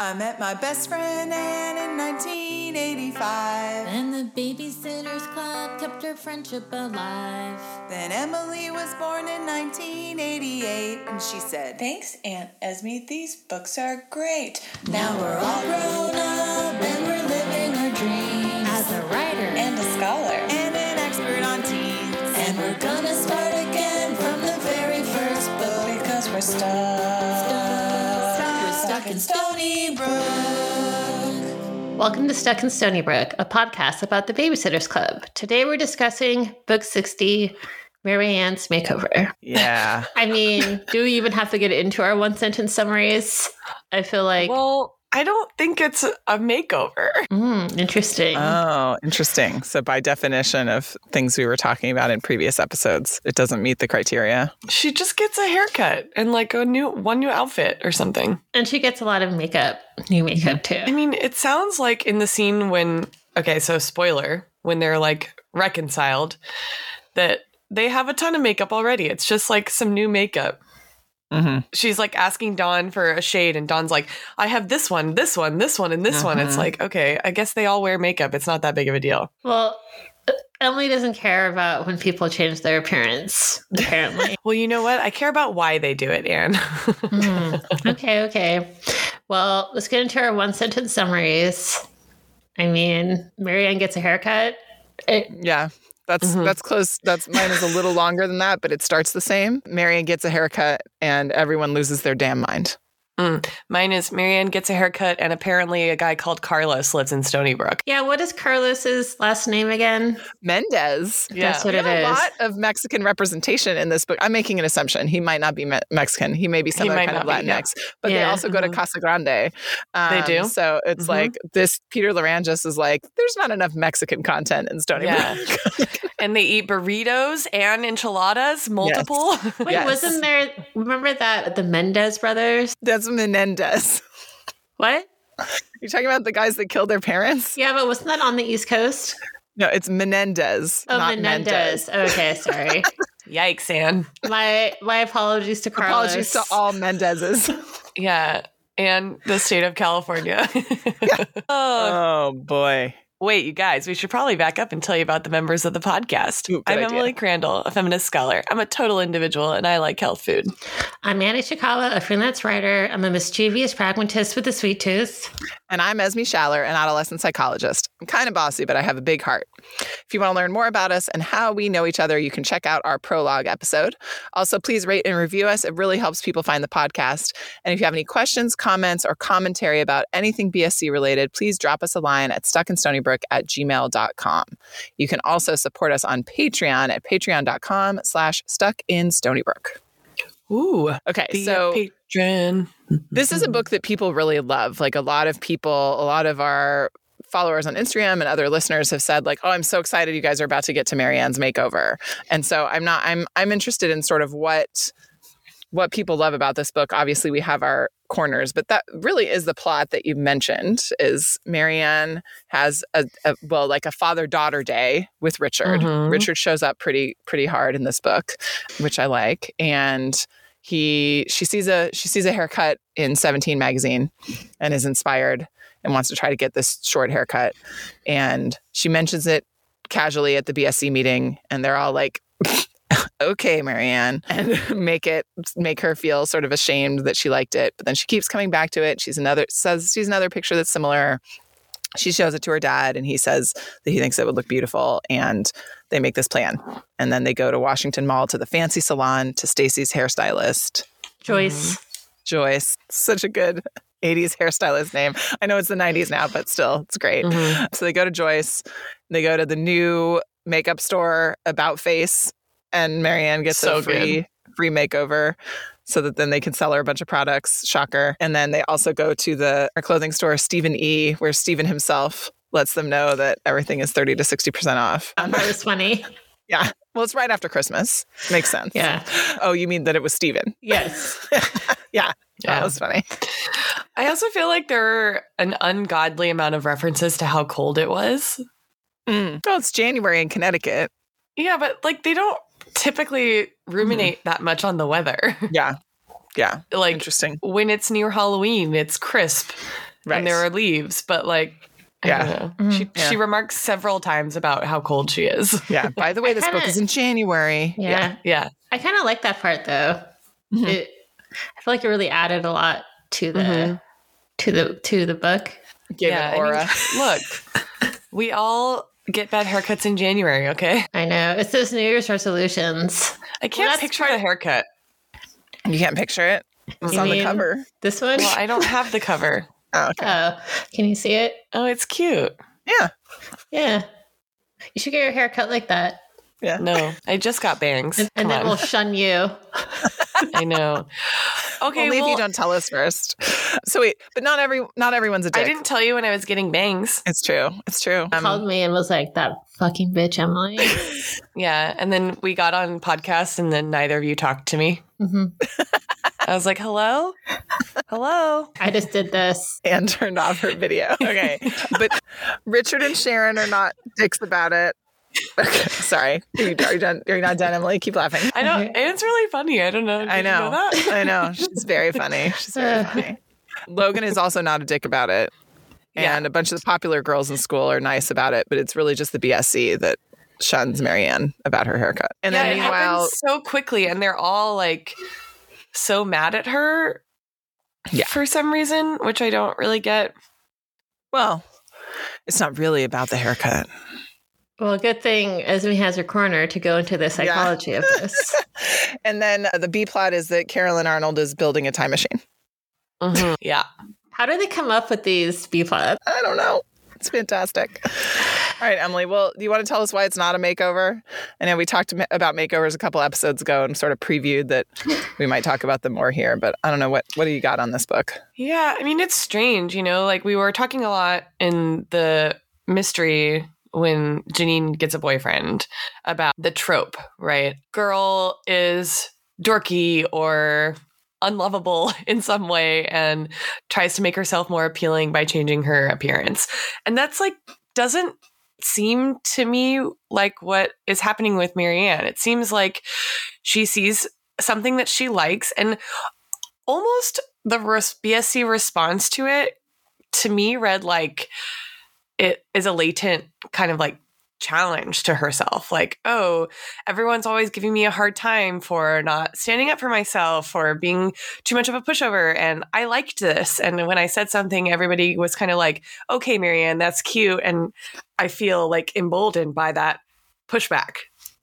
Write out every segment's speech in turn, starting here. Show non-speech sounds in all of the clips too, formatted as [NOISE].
I met my best friend Anne in 1985. And the Babysitters Club kept our friendship alive. Then Emily was born in 1988, and she said, Thanks, Aunt Esme. These books are great. Now we're all grown up Welcome to Stuck in Stoneybrook, a podcast about the Babysitters Club. Today we're discussing Book 60, Mary Anne's Makeover. Yeah. [LAUGHS] I mean, do we even have to get into our one sentence summaries? I feel like, well, I don't think it's a makeover. mm, interesting. Oh, interesting. So, by definition of things we were talking about in previous episodes, it doesn't meet the criteria. She just gets a haircut and like a new one new outfit or something. and she gets a lot of makeup, new makeup too. I mean, it sounds like in the scene when okay, so spoiler, when they're like reconciled, that they have a ton of makeup already. It's just like some new makeup. Hmm She's like asking Dawn for a shade, and Dawn's like, I have this one, this one, this one, and this one. It's Mhm. like, okay, I guess they all wear makeup. It's not that big of a deal. Well, uh, Emily doesn't care about when people change their appearance, apparently. [LAUGHS] Well, you know what? I care about why they do it, Anne. Hmm. [LAUGHS] Okay, okay. Well, let's get into our one sentence summaries. I mean, Mary Anne gets a haircut. It, Yeah. That's Mhm. that's close. That's mine is a little longer than that, but it starts the same. Mary Anne gets a haircut, and everyone loses their damn mind. Mine is Mary Anne gets a haircut, and apparently a guy called Carlos lives in Stoneybrook. yeah, what is Carlos's last name again? Mendez. Yeah. That's what We it have is. a lot of Mexican representation in this book. I'm making an assumption. He might not be me- Mexican. He may be some He other kind of not be, yeah. Latinx. But they also go to Mhm. Casa Grande. They do? So it's Mhm. like this Peter Lerangis is like, there's not enough Mexican content in Stony Yeah. Brook. [LAUGHS] and they eat burritos and enchiladas, multiple. [LAUGHS] Wait, Yes. wasn't there? Remember that the Mendez brothers? That's Menendez. [LAUGHS] What? You're talking about the guys that killed their parents? Yeah, but wasn't that on the East Coast? No, it's Menendez. Oh, not Menendez. Mendez. Okay, sorry. [LAUGHS] Yikes, Anne. my my apologies to Carlos. Apologies to all Mendezes. [LAUGHS] Yeah. And the state of California. oh, oh boy. Wait, you guys, we should probably back up and tell you about the members of the podcast. Ooh, I'm idea. Emily Crandall, a feminist scholar. I'm a total individual and I like health food. I'm Annie Chikawa, a freelance writer. I'm a mischievous pragmatist with a sweet tooth. And I'm Esme Schaller, an adolescent psychologist. I'm kind of bossy, but I have a big heart. If you want to learn more about us and how we know each other, you can check out our prologue episode. Also, please rate and review us. It really helps people find the podcast. And if you have any questions, comments, or commentary about anything BSC related, please drop us a line at stuckinstonybrook at gmail.com. You can also support us on Patreon at patreon.com slash stuckinstonybrook. Ooh. Okay, so... patron. [LAUGHS] This is a book that people really love. Like a lot of people, a lot of our followers on Instagram and other listeners have said like, "Oh, I'm so excited you guys are about to get to Mary Anne's makeover." And so I'm not I'm I'm interested in sort of what what people love about this book. Obviously, we have our corners, but that really is the plot that you mentioned is Mary Anne has a, a well like a father-daughter day with Richard. Mhm. Richard shows up pretty pretty hard in this book, which I like. And he she sees a she sees a haircut in 17 magazine and is inspired and wants to try to get this short haircut and she mentions it casually at the BSC meeting and they're all like [LAUGHS] okay Mary Anne [LAUGHS] and [LAUGHS] make it make her feel sort of ashamed that she liked it but then she keeps coming back to it. She's another says she's another picture that's similar. She shows it to her dad and he says that he thinks it would look beautiful and they make this plan. And then they go to Washington Mall to the fancy salon to Stacey's hairstylist. Joyce. Joyce. Such a good [LAUGHS] 80s hairstylist name. I know it's the 90s now but still it's great. Mhm. so they go to Joyce. They go to the new makeup store about face and Mary Anne gets So a free free makeover so that then they can sell her a bunch of products shocker and then they also go to the our clothing store Stephen E where Stephen himself lets them know that everything is 30 to 60% off That part was funny. [LAUGHS] yeah well it's right after Christmas makes sense Yeah. oh you mean that it was Stephen Yes. yeah [LAUGHS] Yeah. that was funny I also feel like there are an ungodly amount of references to how cold it was. mm. oh it's January in Connecticut Yeah, but like they don't typically ruminate that much on the weather. [LAUGHS] yeah yeah like interesting when it's near Halloween, it's crisp. Right. and there are leaves, but like I Yeah. don't know. She Yeah. she remarks several times about how cold she is. [LAUGHS] yeah. By the way, this book kinda- is in January. Yeah. yeah. I kind of like that part though. Mhm. It, I feel like it really added a lot to the Mhm. to the to the book. Give yeah, it I mean, aura. look, [LAUGHS] we all get bad haircuts in January, okay? I know it's those New Year's resolutions. I can't that's picture part- the haircut. you can't picture it. It's You on the cover. This one. Well, I don't [LAUGHS] have the cover. Oh, okay. oh, can you see it? Oh, it's cute. Yeah. Yeah. You should get your hair cut like that, Yeah. No, I just got bangs. and, and then on. we'll shun you. [LAUGHS] I know. Okay, Only if you don't tell us first. So wait, but not every not everyone's a dick. I didn't tell you when I was getting bangs. It's true. It's true. Um, Called me and was like, "That fucking bitch, Emily." [LAUGHS] Yeah, and then we got on podcast, and then neither of you talked to me. hmm I was like, "Hello, hello." I just did this. and turned off her video. Okay. but Richard and Sharon are not dicks about it. Okay, sorry. Are you, are you done? Are you not done, Emily? Keep laughing. I know it's really funny. I don't know. Did I you know. that? [LAUGHS] I know. She's very funny. [LAUGHS] She's very funny. Logan is also not a dick about it. Yeah. And a bunch of the popular girls in school are nice about it, but it's really just the BSC that shuns Mary Anne about her haircut. And yeah, then it meanwhile, so quickly, and they're all like so mad at her. Yeah. For some reason, which I don't really get. well, it's not really about the haircut. Well, good thing Esme has her corner to go into the psychology of this. [LAUGHS] And then uh, the B plot is that Carolyn Arnold is building a time machine. Mhm. [LAUGHS] Yeah. How do they come up with these B plots? I don't know. It's fantastic. All right, Emily. Well, do you want to tell us why it's not a makeover? I know we talked about makeovers a couple episodes ago and sort of previewed that we might talk about them more here, but I don't know what what do you got on this book? Yeah, I mean it's strange, you know, like we were talking a lot in the mystery when Janine gets a boyfriend about the trope, right? Girl is dorky or unlovable [LAUGHS] in some way and tries to make herself more appealing by changing her appearance. And that's like doesn't seem to me like what is happening with Mary Anne. It seems like she sees something that she likes and almost the BSC response to it to me read like it is a latent kind of like challenge to herself like oh everyone's always giving me a hard time for not standing up for myself or being too much of a pushover and i liked this and when i said something everybody was kind of like okay mary anne that's cute and i feel like emboldened by that pushback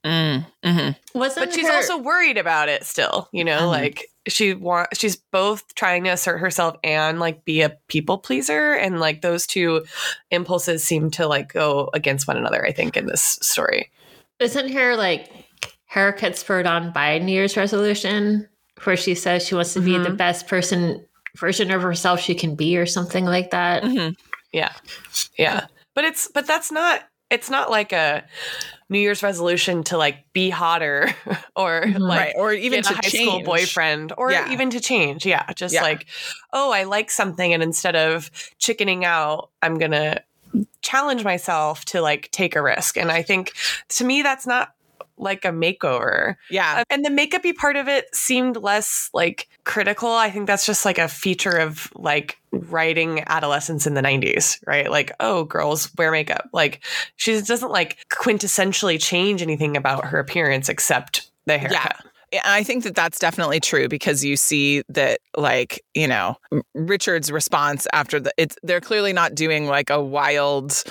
Mm, mm-hmm. But she's her- also worried about it still you know Mhm. like she want she's both trying to assert herself and like be a people pleaser and like those two impulses seem to like go against one another i think in this story isn't her like haircut spurred on by New Year's resolution, where she says she wants to be the Mhm. best person version of herself she can be, or something like that. Mm-hmm. yeah yeah but it's but that's not it's not like a new year's resolution to like be hotter [LAUGHS] or Mhm. like right. Or even to a high change. school boyfriend or Yeah. even to change yeah just Yeah. like oh i like something and instead of chickening out i'm gonna challenge myself to like take a risk and i think to me that's not like a makeover Yeah. And the makeupy part of it seemed less like critical. I think that's just like a feature of like writing adolescence in the 90s right? Like oh girls wear makeup. Like she doesn't like quintessentially change anything about her appearance except the haircut. Yeah, I think that that's definitely true because you see that, like, you know, Richard's response after the it's they're clearly not doing like a wild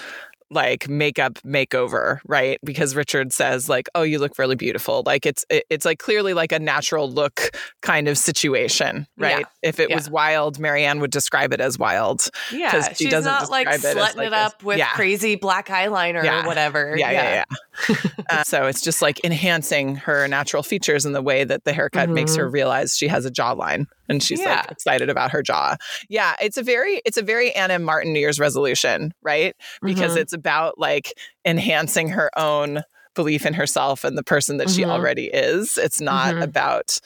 like makeup makeover, right? Because Richard says like, "Oh, you look really beautiful." Like it's it, it's like clearly like a natural look kind of situation, right? Yeah. If it Yeah. was wild, Mary Anne would describe it as wild. Yeah, she she's doesn't not like describe it like, it up with yeah. crazy black eyeliner or whatever. Yeah, yeah, yeah. [LAUGHS] uh, so it's just like enhancing her natural features in the way that the haircut makes her realize she has a jawline and she's Yeah. like excited about her jaw. Yeah, it's a very it's a very Ann M. Martin New Year's resolution, right? Because Mhm. it's about like enhancing her own belief in herself and the person that she Mhm. already is. It's not Mhm. about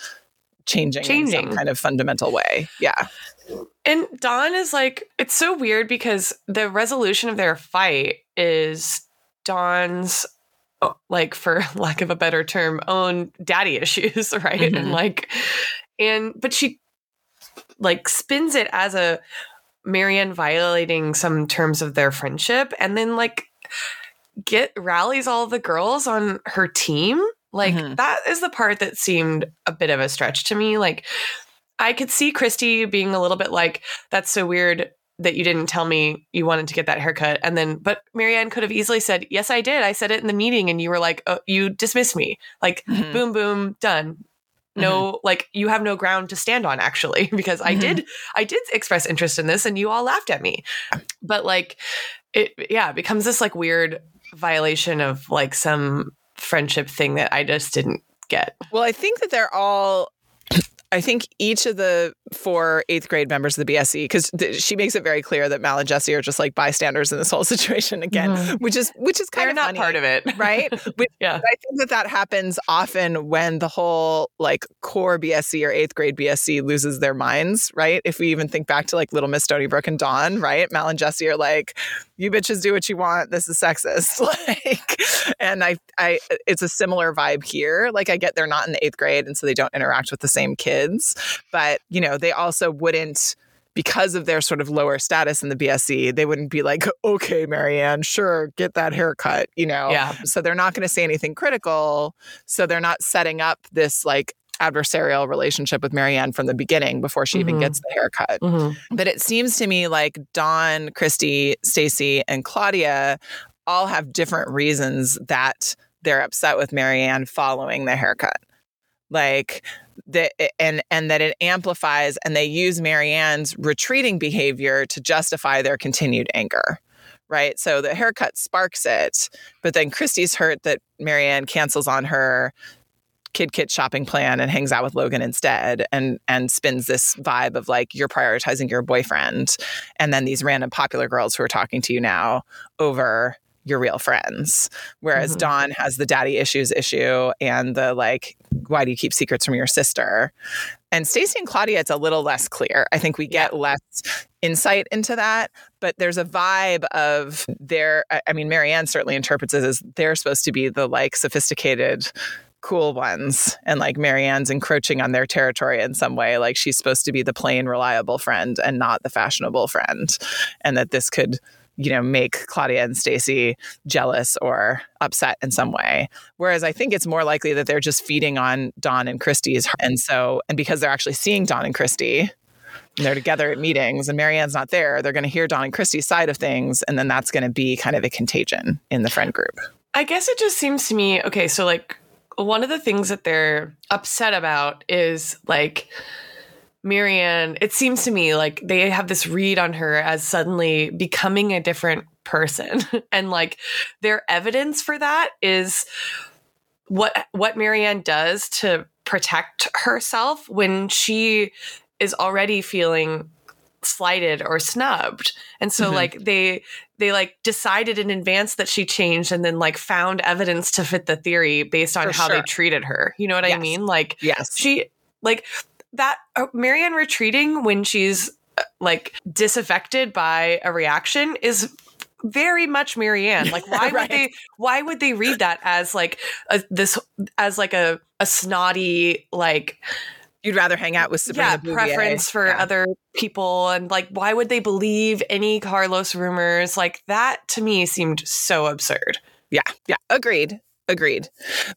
changing, in Changing. some kind of fundamental way. Yeah. And Dawn is like, it's so weird because the resolution of their fight is Dawn's, like, for [LAUGHS] lack of a better term, own daddy issues, [LAUGHS] right? Mhm. And like, and, but she like spins it as a Mary Anne violating some terms of their friendship and then like get rallies all the girls on her team. Like Mhm. that is the part that seemed a bit of a stretch to me. Like I could see Kristy being a little bit like, that's so weird that you didn't tell me you wanted to get that haircut. And then, but Mary Anne could have easily said, Yes, I did. I said it in the meeting. And you were like, oh, You dismissed me. Like, Mhm. boom, boom, done. No, like you have no ground to stand on actually, [LAUGHS] because I Mhm. did, I did express interest in this and you all laughed at me. But like, it, yeah, it becomes this like weird violation of like some friendship thing that I just didn't get. Well, I think that they're all. I think each of the four eighth grade members of the BSC, because th- she makes it very clear that Mal and Jessi are just like bystanders in this whole [LAUGHS] situation again, Mhm. which is which is kind They're of not funny, part of it. [LAUGHS] right? Which, Yeah. I think that that happens often when the whole like core BSC or eighth grade BSE loses their minds, right? If we even think back to like Little Miss Stoneybrook and Dawn, right? Mal and Jessi are like, "You bitches do what you want. This is sexist." [LAUGHS] like, and I, I, it's a similar vibe here. Like, I get they're not in the eighth grade, and so they don't interact with the same kids, but you know, they also wouldn't because of their sort of lower status in the BSC, they wouldn't be like, okay, Mary Anne, sure, get that haircut, you know? Yeah. So they're not going to say anything critical. So they're not setting up this like adversarial relationship with Mary Anne from the beginning before she even Mhm. gets the haircut. Mhm. But it seems to me like Dawn, Kristy, Stacey, and Claudia all have different reasons that they're upset with Mary Anne following the haircut. Like the and and that it amplifies and they use Mary Anne's retreating behavior to justify their continued anger. Right. So the haircut sparks it, but then Kristy's hurt that Mary Anne cancels on her kid kit shopping plan and hangs out with Logan instead and and spins this vibe of like you're prioritizing your boyfriend and then these random popular girls who are talking to you now over your real friends. Whereas Mhm. Dawn has the daddy issues issue and the like why do you keep secrets from your sister? And Stacey and Claudia it's a little less clear. I think we get less insight into that but there's a vibe of their I mean Mary Anne certainly interprets it as they're supposed to be the like sophisticated cool ones and like Mary Anne's encroaching on their territory in some way like she's supposed to be the plain reliable friend and not the fashionable friend and that this could you know make Claudia and Stacey jealous or upset in some way. Whereas I think it's more likely that they're just feeding on Dawn and Kristy's and so and because they're actually seeing Dawn and Kristy and they're together at meetings and Mary Anne's not there they're going to hear Dawn and Kristy's side of things and then that's going to be kind of a contagion in the friend group. I guess it just seems to me okay, so like one of the things that they're upset about is like Mary Anne, it seems to me like they have this read on her as suddenly becoming a different person. [LAUGHS] and like their evidence for that is what what Mary Anne does to protect herself when she is already feeling slighted or snubbed. And so Mhm. like they they like decided in advance that she changed and then like found evidence to fit the theory based on For how they treated her. You know what I mean? Like yes she like that uh, Mary Anne retreating when she's uh, like disaffected by a reaction is very much Mary Anne. Like why Right. [LAUGHS] would they why would they read that as like a, this as like a a snotty like you'd rather hang out with Sabrina yeah Bouvier. preference for Yeah. other people and like why would they believe any Carlos rumors like that to me seemed so absurd. Yeah, yeah, agreed, agreed.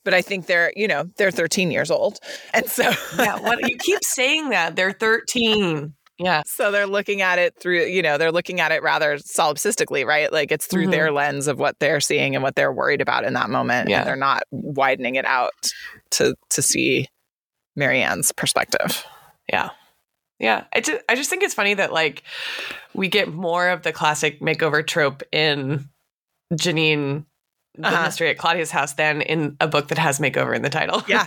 But I think they're, you know, they're 13 years old, [LAUGHS] and so Yeah, what you keep saying that they're 13. Yeah. so they're looking at it through, you know, they're looking at it rather solipsistically, right? Like it's through Mhm. their lens of what they're seeing and what they're worried about in that moment, Yeah. and they're not widening it out to to see Mary Anne's perspective. Yeah. Yeah. I just, I just think it's funny that like we get more of the classic makeover trope in Janine the Uh-huh. mystery at Claudia's house than in a book that has makeover in the title. Yeah.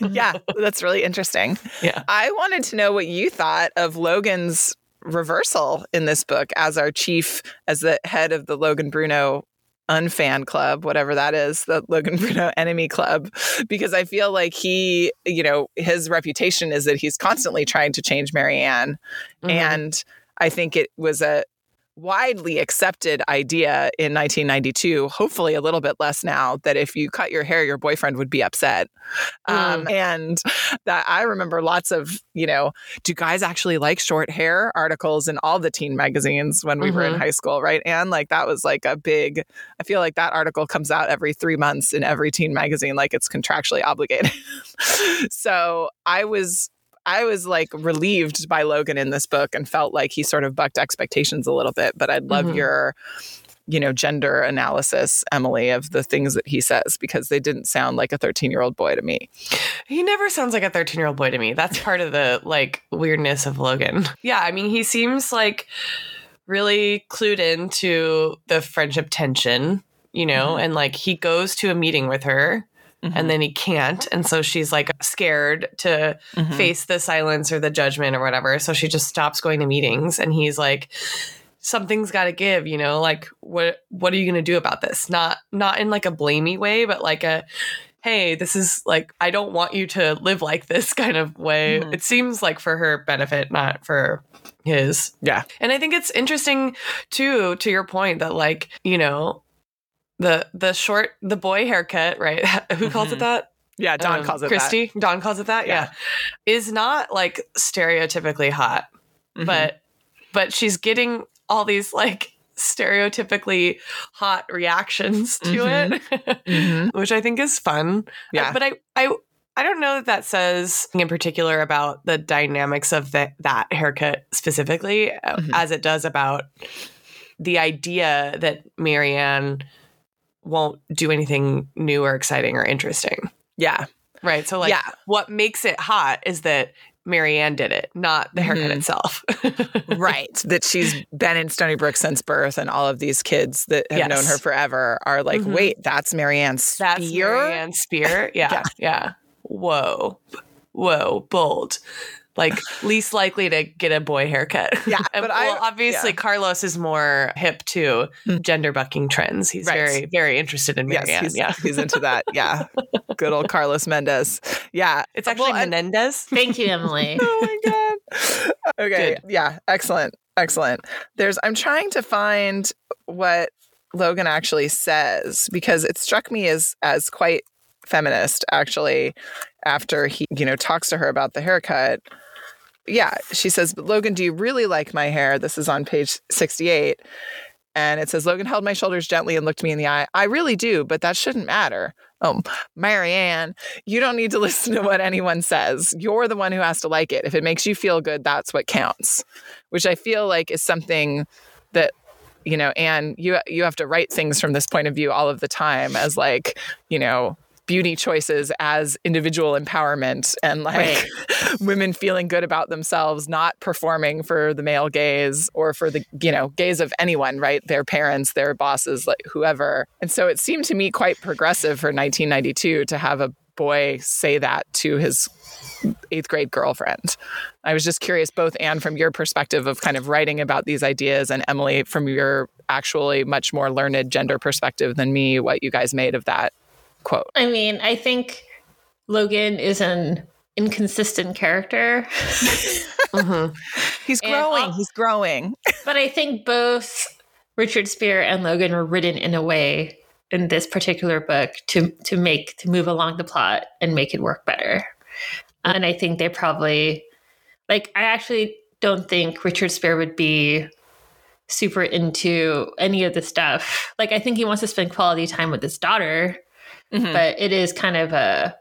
[LAUGHS] yeah, that's really interesting. Yeah. I wanted to know what you thought of Logan's reversal in this book as our chief, as the head of the Logan Bruno unfan club, whatever that is, the Logan [LAUGHS] Bruno enemy club, because I feel like he, you know, his reputation is that he's constantly trying to change Mary Anne. Mhm. And I think it was a widely accepted idea in 1992, hopefully a little bit less now, that if you cut your hair, your boyfriend would be upset. Um, and that I remember lots of, you know, do guys actually like short hair articles in all the teen magazines when we were in Mhm. high school, right? And like that was like a big, I feel like that article comes out every three months in every teen magazine, like it's contractually obligated. [LAUGHS] so I was I was like relieved by Logan in this book and felt like he sort of bucked expectations a little bit. But I'd love Mhm. your, you know, gender analysis, Emily, of the things that he says because they didn't sound like a 13 year old boy to me. He never sounds like a 13 year old boy to me. That's part of the like weirdness of Logan. [LAUGHS] Yeah, I mean, he seems like really clued into the friendship tension, you know, and like he goes to a meeting with her and then he can't. And so she's like scared to Mhm. face the silence or the judgment or whatever. So she just stops going to meetings and he's like, something's got to give you know like what what are you going to do about this not not in like a blamey way but like a hey this is like i don't want you to live like this [LAUGHS] kind of way Mhm. it seems like for her benefit not for his Yeah. and i think it's interesting too to your point that like you know the the short the boy haircut right [LAUGHS] who calls Mhm. it that Yeah, Dawn Um, calls it Kristy. Dawn calls it that. Yeah. Yeah. is not like stereotypically hot, that. Mhm. but but she's getting all these like stereotypically hot reactions to Mhm. it, Mhm. [LAUGHS] which I think is fun. Yeah. but I I I don't know that that says in particular about the dynamics of that that haircut specifically, uh, Mhm. as it does about the idea that Mary Anne won't do anything new or exciting or interesting. yeah. Right. So, like, Yeah. what makes it hot is that Mary Anne did it, not the haircut Mhm. itself. [LAUGHS] right that she's been in stoneybrook since birth and all of these kids that have Yes. known her forever are like Mhm. wait that's mary anne spier That's Mary Anne Spier. [LAUGHS] Yeah, Yeah. yeah. Whoa. Whoa. Bold. Like, least likely to get a boy haircut. [LAUGHS] Yeah, And, but I- obviously, yeah. Carlos is more hip to Mm. gender bucking trends. He's Right. very, very interested in yes he's, yeah. he's into that [LAUGHS] yeah good old carlos mendez yeah It's actually Well, and- Menendez. [LAUGHS] Thank you, Emily. oh my god okay yeah excellent excellent there's i'm trying to find what logan actually says because it struck me as as quite feminist actually after he you know talks to her about the haircut yeah she says but logan do you really like my hair? This is on page 68 and it says logan held my shoulders gently and looked me in the eye. I really do but that shouldn't matter. Oh mary anne you don't need to [LAUGHS] listen to what anyone says. You're the one who has to like it. If it makes you feel good that's what counts which i feel like is something that you know and you you have to write things from this point of view all of the time as like you know beauty choices as individual empowerment and like [LAUGHS] women feeling good about themselves not performing for the male gaze or for the you know gaze of anyone right? Their parents their bosses like whoever. And so it seemed to me quite progressive for 1992 to have a boy say that to his eighth grade girlfriend. I was just curious both anne from your perspective of kind of writing about these ideas and emily from your actually much more learned gender perspective than me what you guys made of that quote I mean, I think Logan is an inconsistent character, Mhm. [LAUGHS] he's And growing all- he's growing [LAUGHS] but I think both Richard Spier and Logan were written in a way in this particular book to to make to move along the plot and make it work better. And I think they probably like I actually don't think Richard Spier would be super into any of the stuff. Like I think he wants to spend quality time with his daughter, Mhm. but it is kind of a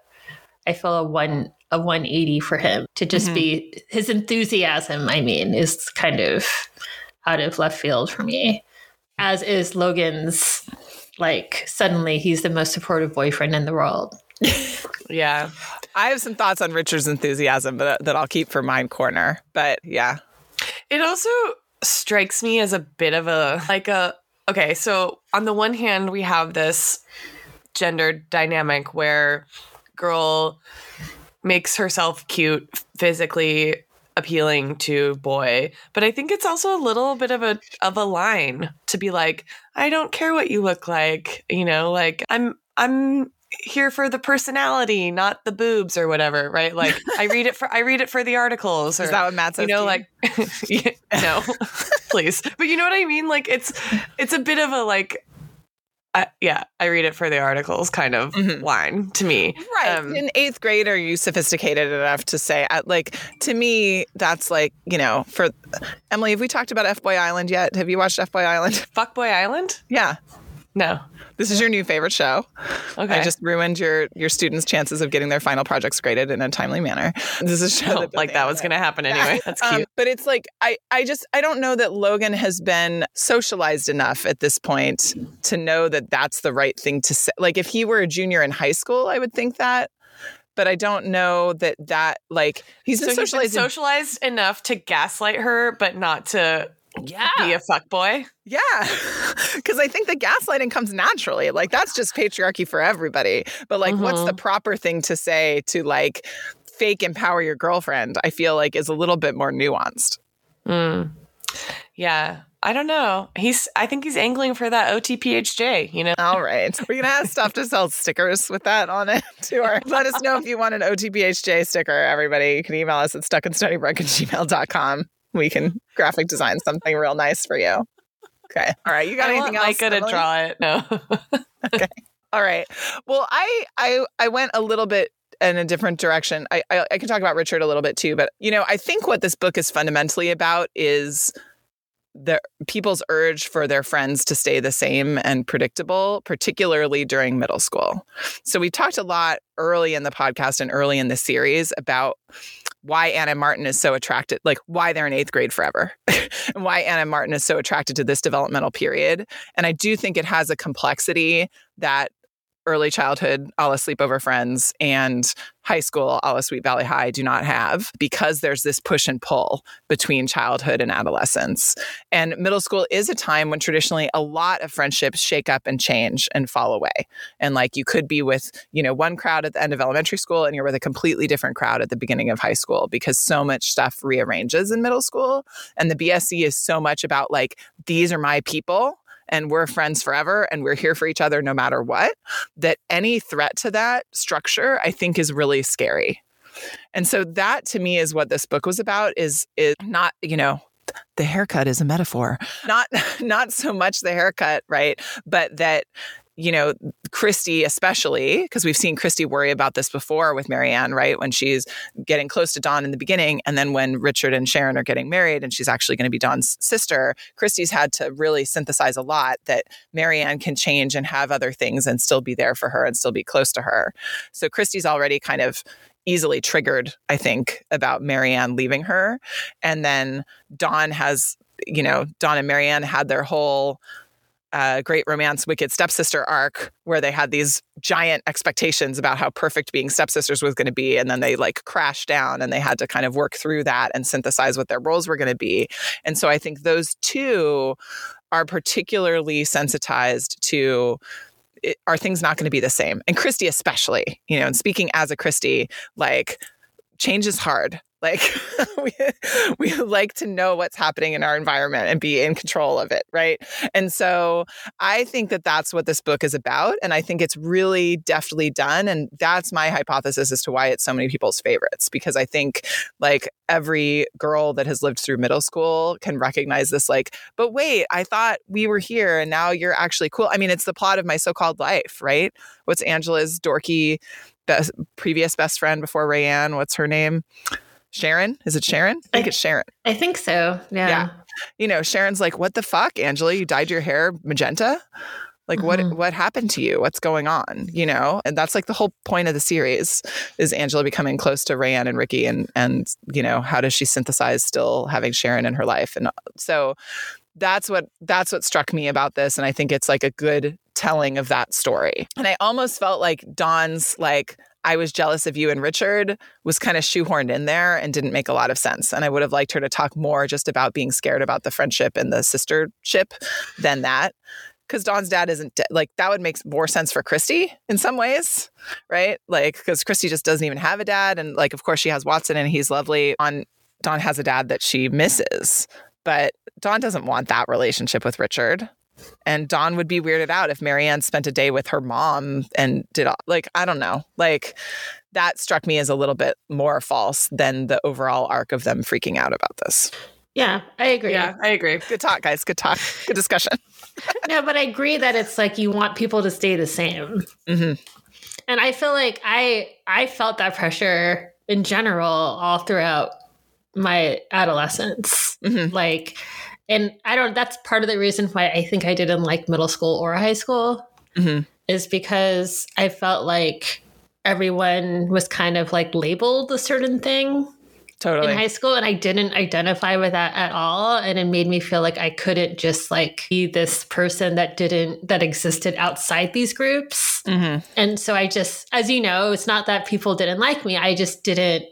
I feel a one a 180 for him to just Mhm. be his enthusiasm, I mean, is kind of out of left field for me. As is Logan's like suddenly he's the most supportive boyfriend in the world. Yeah. I have some thoughts on Richard's enthusiasm, but that I'll keep for mine corner. But yeah, It also strikes me as a bit of a like a okay, so on the one hand we have this gender dynamic where girl makes herself cute, physically appealing to boy, but I think it's also a little bit of a of a line to be like I don't care what you look like, you know, like I'm I'm here for the personality, not the boobs or whatever, right? Like I read it for I read it for the articles or Is that what Matt says? you know like [LAUGHS] yeah, no [LAUGHS] please but you know what i mean like it's it's a bit of a like uh, yeah i read it for the articles kind of Mhm. line to me Right. Um, in eighth grade, are you sophisticated enough to say, uh, like, to me, that's like, you know, for Emily, have we talked about F Boy Island yet? Have you watched F Boy Island? fuckboy island yeah. No This is your new favorite show. okay I just ruined your your students' chances of getting their final projects graded in a timely manner. This is a show Oh, that like that was gonna happen anyway that's cute Um, but it's like I, I just I don't know that Logan has been socialized enough at this point to know that that's the right thing to say. Like if he were a junior in high school, I would think that. But I don't know that that like he's so been he's been socialized enough to gaslight her but not to yeah, be a fuck boy. yeah. Because [LAUGHS] I think the gaslighting comes naturally. Like that's just patriarchy for everybody. But like, what's the proper thing to say to like fake empower your girlfriend? I feel like is a little bit more nuanced. Mm. yeah i don't know he's i think he's angling for that otphj you know All right. We're going to have stuff to sell stickers with that on it [LAUGHS] too. Or let us know if you want an OTPHJ sticker, everybody. You can email us at stuckandstonybrooke at gmail.com. We can graphic design something real nice for you. Okay. All right. You got I anything want else? Micah to Emily? draw it no [LAUGHS] okay. All right. Well, I I I went a little bit in a different direction. I, I I can talk about Richard a little bit too, but you know, I think what this book is fundamentally about is the people's urge for their friends to stay the same and predictable, particularly during middle school. So we talked a lot early in the podcast and early in the series about why Ann M. Martin is so attracted, like why they're in eighth grade forever, [LAUGHS] and why Ann M. Martin is so attracted to this developmental period. And I do think it has a complexity that early childhood a la sleepover friends and high school a la sweet valley high do not have because there's this push and pull between childhood and adolescence. And middle school is a time when traditionally a lot of friendships shake up and change and fall away. And like you could be with you know one crowd at the end of elementary school and you're with a completely different crowd at the beginning of high school because so much stuff rearranges in middle school. And the bsc is so much about like these are my people and we're friends forever and we're here for each other no matter what that any threat to that structure i think is really scary. And so that to me is what this book was about is is not you know the haircut is a metaphor. Not [LAUGHS] not so much the haircut right but that you know kristy especially because we've seen kristy worry about this before with mary anne right? When she's getting close to dawn in the beginning and then when richard and sharon are getting married and she's actually going to be dawn's sister kristy's had to really synthesize a lot that mary anne can change and have other things and still be there for her and still be close to her. So kristy's already kind of easily triggered i think about mary anne leaving her. And then dawn has you know dawn and mary anne had their whole uh, great romance wicked stepsister arc where they had these giant expectations about how perfect being stepsisters was going to be and then they like crashed down and they had to kind of work through that and synthesize what their roles were going to be. And so i think those two are particularly sensitized to it, are things not going to be the same? And kristy especially you know and speaking as a kristy like change is hard like [LAUGHS] we, we like to know what's happening in our environment and be in control of it right? And so i think that that's what this book is about and i think it's really deftly done and that's my hypothesis as to why it's so many people's favorites because i think like every girl that has lived through middle school can recognize this like but wait i thought we were here and now you're actually cool. I mean it's the plot of my so-called life right? What's angela's dorky best, previous best friend before rayanne? What's her name Sharon? Is it Sharon? I think it's Sharon. I think so. Yeah. Yeah. You know, Sharon's like, "What the fuck, Angela? You dyed your hair magenta? Like what Mhm. what happened to you? What's going on?" You know? And that's like the whole point of the series is Angela becoming close to Rayanne and Ricky and and you know, how does she synthesize still having Sharon in her life? And so that's what that's what struck me about this and I think it's like a good telling of that story. And I almost felt like Dawn's like I was jealous of you and Richard was kind of shoehorned in there and didn't make a lot of sense. And I would have liked her to talk more just about being scared about the friendship and the sistership than that. Because Dawn's dad isn't de- like that would make more sense for Kristy in some ways, right? Like, because Kristy just doesn't even have a dad. And like, of course, she has Watson and he's lovely. On Dawn has a dad that she misses, but Dawn doesn't want that relationship with Richard. And Dawn would be weirded out if Mary Anne spent a day with her mom and did all, like I don't know. Like that struck me as a little bit more false than the overall arc of them freaking out about this. Yeah, I agree. Yeah, I agree. Good talk, guys. Good talk. Good discussion. [LAUGHS] no, but I agree that it's like you want people to stay the same. Mhm. And I feel like I I felt that pressure in general all throughout my adolescence. Mhm. Like and I don't that's part of the reason why I think I didn't like middle school or high school Mhm. is because I felt like everyone was kind of like labeled a certain thing Totally. in high school and I didn't identify with that at all and it made me feel like I couldn't just like be this person that didn't that existed outside these groups. Mhm. And so I just as you know, it's not that people didn't like me. I just didn't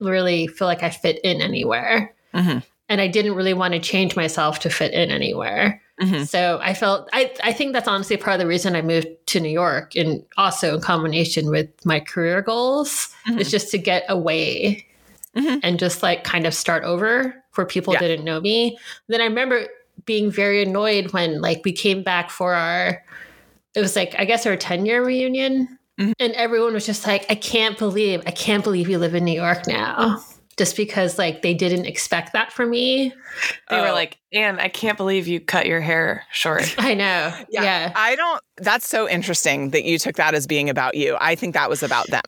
really feel like I fit in anywhere. Mhm. And I didn't really want to change myself to fit in anywhere. Mhm. So I felt I I think that's honestly part of the reason I moved to New York and also in combination with my career goals Mhm. is just to get away Mhm. and just like kind of start over where people Yeah. didn't know me. Then I remember being very annoyed when like we came back for our it was like I guess our 10 year reunion Mhm. and everyone was just like I can't believe I can't believe you live in New York now. Just because like they didn't expect that from me. They were Oh. like, Anne, I can't believe you cut your hair short. [LAUGHS] I know. [LAUGHS] Yeah. yeah. I don't, that's so interesting that you took that as being about you. I think that was about them.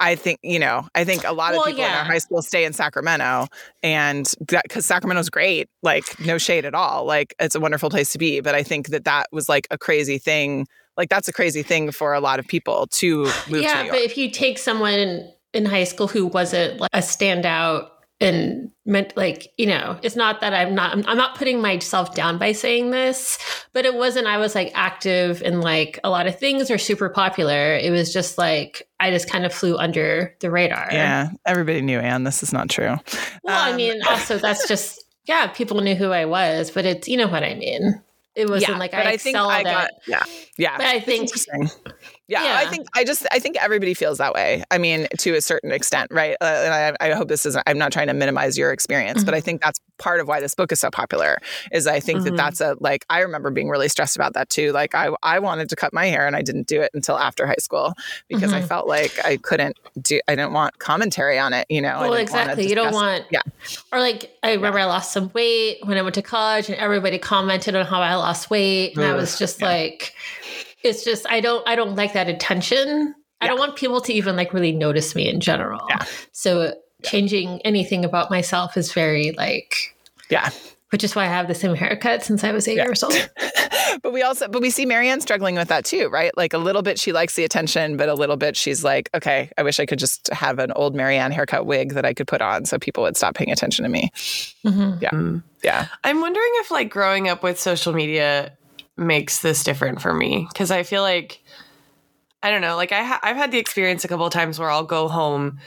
I think, you know, I think a lot of Well, people in our high school stay in Sacramento and that because Sacramento's great, like no shade at all. Like it's a wonderful place to be. But I think that that was like a crazy thing. Like that's a crazy thing for a lot of people to move to yeah, York. but if you take someone in, high school who wasn't like a standout and meant like you know it's not that i'm not I'm, I'm not putting myself down by saying this but it wasn't i was like active in like a lot of things or super popular it was just like i just kind of flew under the radar yeah, everybody knew Anne. This is not true. well i Um, mean [LAUGHS] also that's just yeah people knew who i was but it's you know what i mean it wasn't yeah, like i, I think I at got yeah, yeah. But I think-. Yeah, Yeah. I think I just I think everybody feels that way. I mean, to a certain extent, right? Uh, and I, I hope this isn't. I'm not trying to minimize your experience, but I think that's part of why this book is so popular. Is I think that Mhm. that's a like I remember being really stressed about that too. Like I I wanted to cut my hair and I didn't do it until after high school because I Mhm. felt like I couldn't do. I didn't want commentary on it. You know. Well exactly you don't want Yeah. or like i remember i lost some weight when i went to college and everybody commented on how i lost weight and i was just yeah. like it's just i don't i don't like that attention i don't want people to even like really notice me in general Yeah. so changing anything about myself is very like Yeah. which is why i have the same haircut since i was eight Yeah. years old [LAUGHS] but we also but we see Mary Anne struggling with that too, right? Like a little bit she likes the attention, but a little bit she's like, okay, I wish I could just have an old Mary Anne haircut wig that I could put on so people would stop paying attention to me. Mhm. Mm. Yeah. I'm wondering if like growing up with social media makes this different for me because I feel like I don't know, like I ha- I've had the experience a couple of times where I'll go home,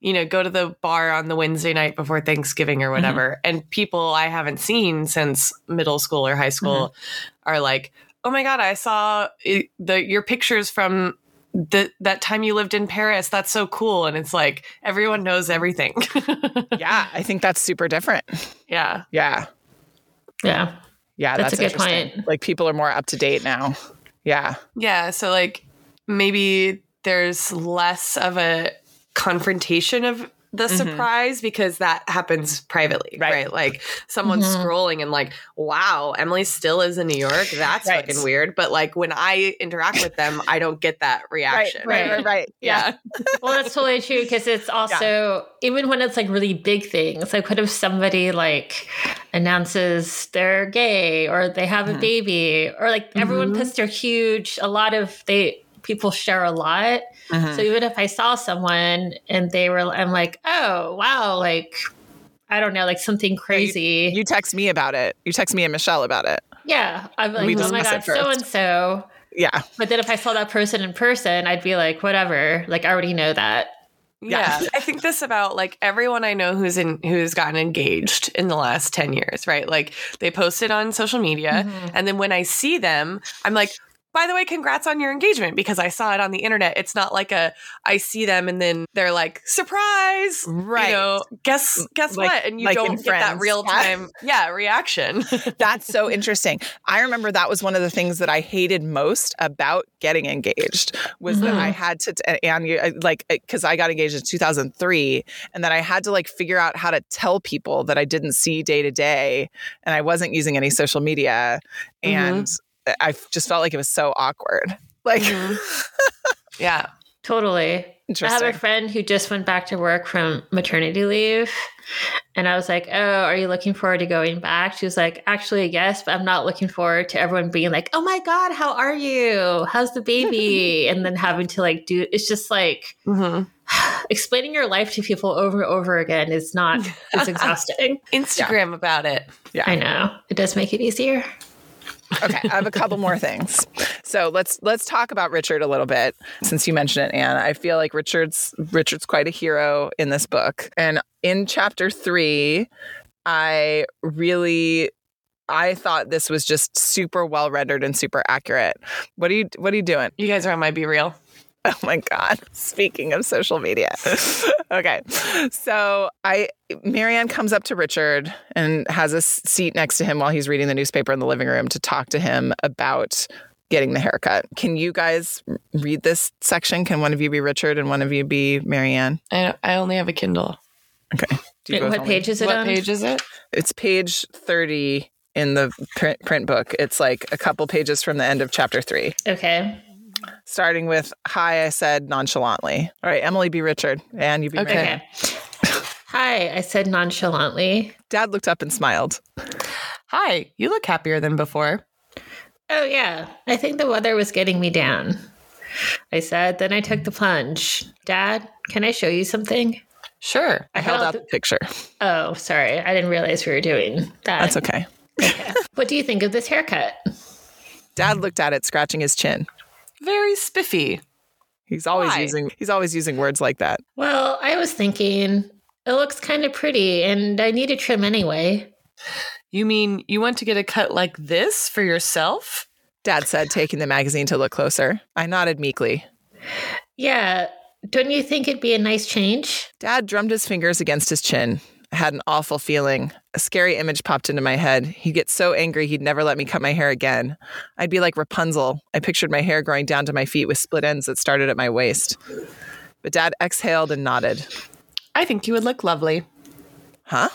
you know, go to the bar on the Wednesday night before Thanksgiving or mm-hmm. whatever, and people I haven't seen since middle school or high school mm-hmm. are like, "Oh my god, I saw eh, the your pictures from." The, that time you lived in Paris, that's so cool. And it's like everyone knows everything. [LAUGHS] Yeah. I think that's super different. yeah. Yeah. yeah Yeah. That's That's, a good point. Like people are more up to date now. Yeah. Yeah, so like maybe there's less of a confrontation of the surprise because that happens privately, right? Right. Like someone's Mhm. scrolling and like, wow, Emily still is in New York. That's Right. fucking weird. But like when I interact with them, I don't get that [LAUGHS] reaction. Right. Right. Right. [LAUGHS] right. Yeah. well, that's totally true because it's [LAUGHS] also even when it's like really big things. Like, what if somebody like announces they're gay or they have a Mhm. baby or like everyone Mhm. puts their huge. A lot of they people share a lot. Mhm. So even if I saw someone and they were, I'm like, oh wow, like I don't know, like something crazy. You text me about it. You text me and Michelle about it. yeah, I'm like, We oh my discuss god, first. so and so. Yeah. But then if I saw that person in person, I'd be like, whatever. Like I already know that. Yeah. I think this about like everyone I know who's in who's gotten engaged in the last 10 years, right? Like they post it on social media Mhm. and then when I see them, I'm like, by the way, congrats on your engagement because I saw it on the internet. It's not like a I see them and then they're like surprise, Right. You know, guess guess Like- what? And you like don't get that real time, yeah, reaction. [LAUGHS] That's so interesting. I remember that was one of the things that I hated most about getting engaged was that I mm-hmm. had to and you like because I got engaged in 2003 and that I had to like figure out how to tell people that I didn't see day to day and I wasn't using any social media mm-hmm. and I just felt like it was so awkward. [LAUGHS] Like [LAUGHS] yeah. Totally. I have a friend who just went back to work from maternity leave. And I was like, Oh, are you looking forward to going back? She was like, Actually, yes, but I'm not looking forward to everyone being like, Oh my God, how are you? How's the baby? [LAUGHS] and then having to like do it's just like hmm [SIGHS] explaining your life to people over and over again is not, it's exhausting. Instagram about it. Yeah. I know. It does make it easier. Okay, I have a couple more things. So let's let's talk about Richard a little bit since you mentioned it, Anne. I feel like Richard's Richard's quite a hero in this book, and in chapter three, I really. I thought this was just super well rendered and super accurate. What are you What are you doing? You guys are on my BeReal. [LAUGHS] Oh my God. Speaking of social media. [LAUGHS] okay. So I Mary Anne comes up to Richard and has a seat next to him while he's reading the newspaper in the living room to talk to him about getting the haircut. Can you guys read this section? Can one of you be Richard and one of you be Mary Anne? I, I only have a Kindle. Okay. Do you Wait, what only- page is it What on? page is it? It's page 30 in the print, print book. It's like a couple pages from the end of chapter 3. Okay. Starting with hi I said nonchalantly. All right, Emily be Richard and you be Okay. Okay. [LAUGHS] Hi, I said nonchalantly. Dad looked up and smiled. Hi, you look happier than before. Oh, yeah. I think the weather was getting me down. I said, then I took the plunge. Dad, can I show you something? Sure. I held out the picture. Oh, sorry. I didn't realize we were doing that. That's okay. What do you think of this haircut? Dad looked at it, scratching his chin. Very spiffy. He's always Why? using he's always using words like that. Well, I was thinking it looks kind of pretty and I need a trim anyway. You mean you want to get a cut like this for yourself? Dad said, taking the magazine to look closer. I nodded meekly. Yeah. Don't you think it'd be a nice change? Dad drummed his fingers against his chin. I had an awful feeling. A scary image popped into my head. He'd get so angry he'd never let me cut my hair again. I'd be like Rapunzel. I pictured my hair growing down to my feet with split ends that started at my waist. But Dad exhaled and nodded. I think you would look lovely. Huh?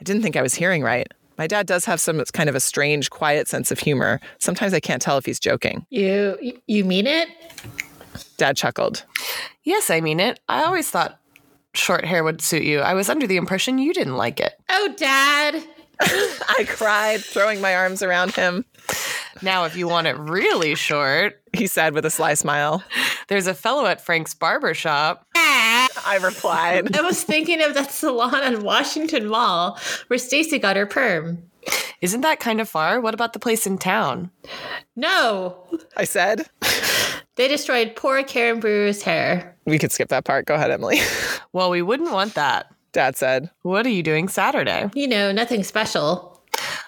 I didn't think I was hearing right. My dad does have some kind of a strange, quiet sense of humor. Sometimes I can't tell if he's joking. You you mean it? Dad chuckled. Yes, I mean it. I always thought short hair would suit you. I was under the impression you didn't like it. Oh, Dad. [LAUGHS] I cried, throwing my arms around him. Now, if you want it really short, He said with a sly smile. there's a fellow at Frank's barber shop. I replied. I was thinking of that salon on Washington Mall where Stacey got her perm. Isn't that kind of far? What about the place in town? No, I said. they destroyed poor Karen Brewer's hair. We could skip that part. Go ahead, Emily. [LAUGHS] Well, we wouldn't want that. Dad said. What are you doing Saturday? You know, nothing special.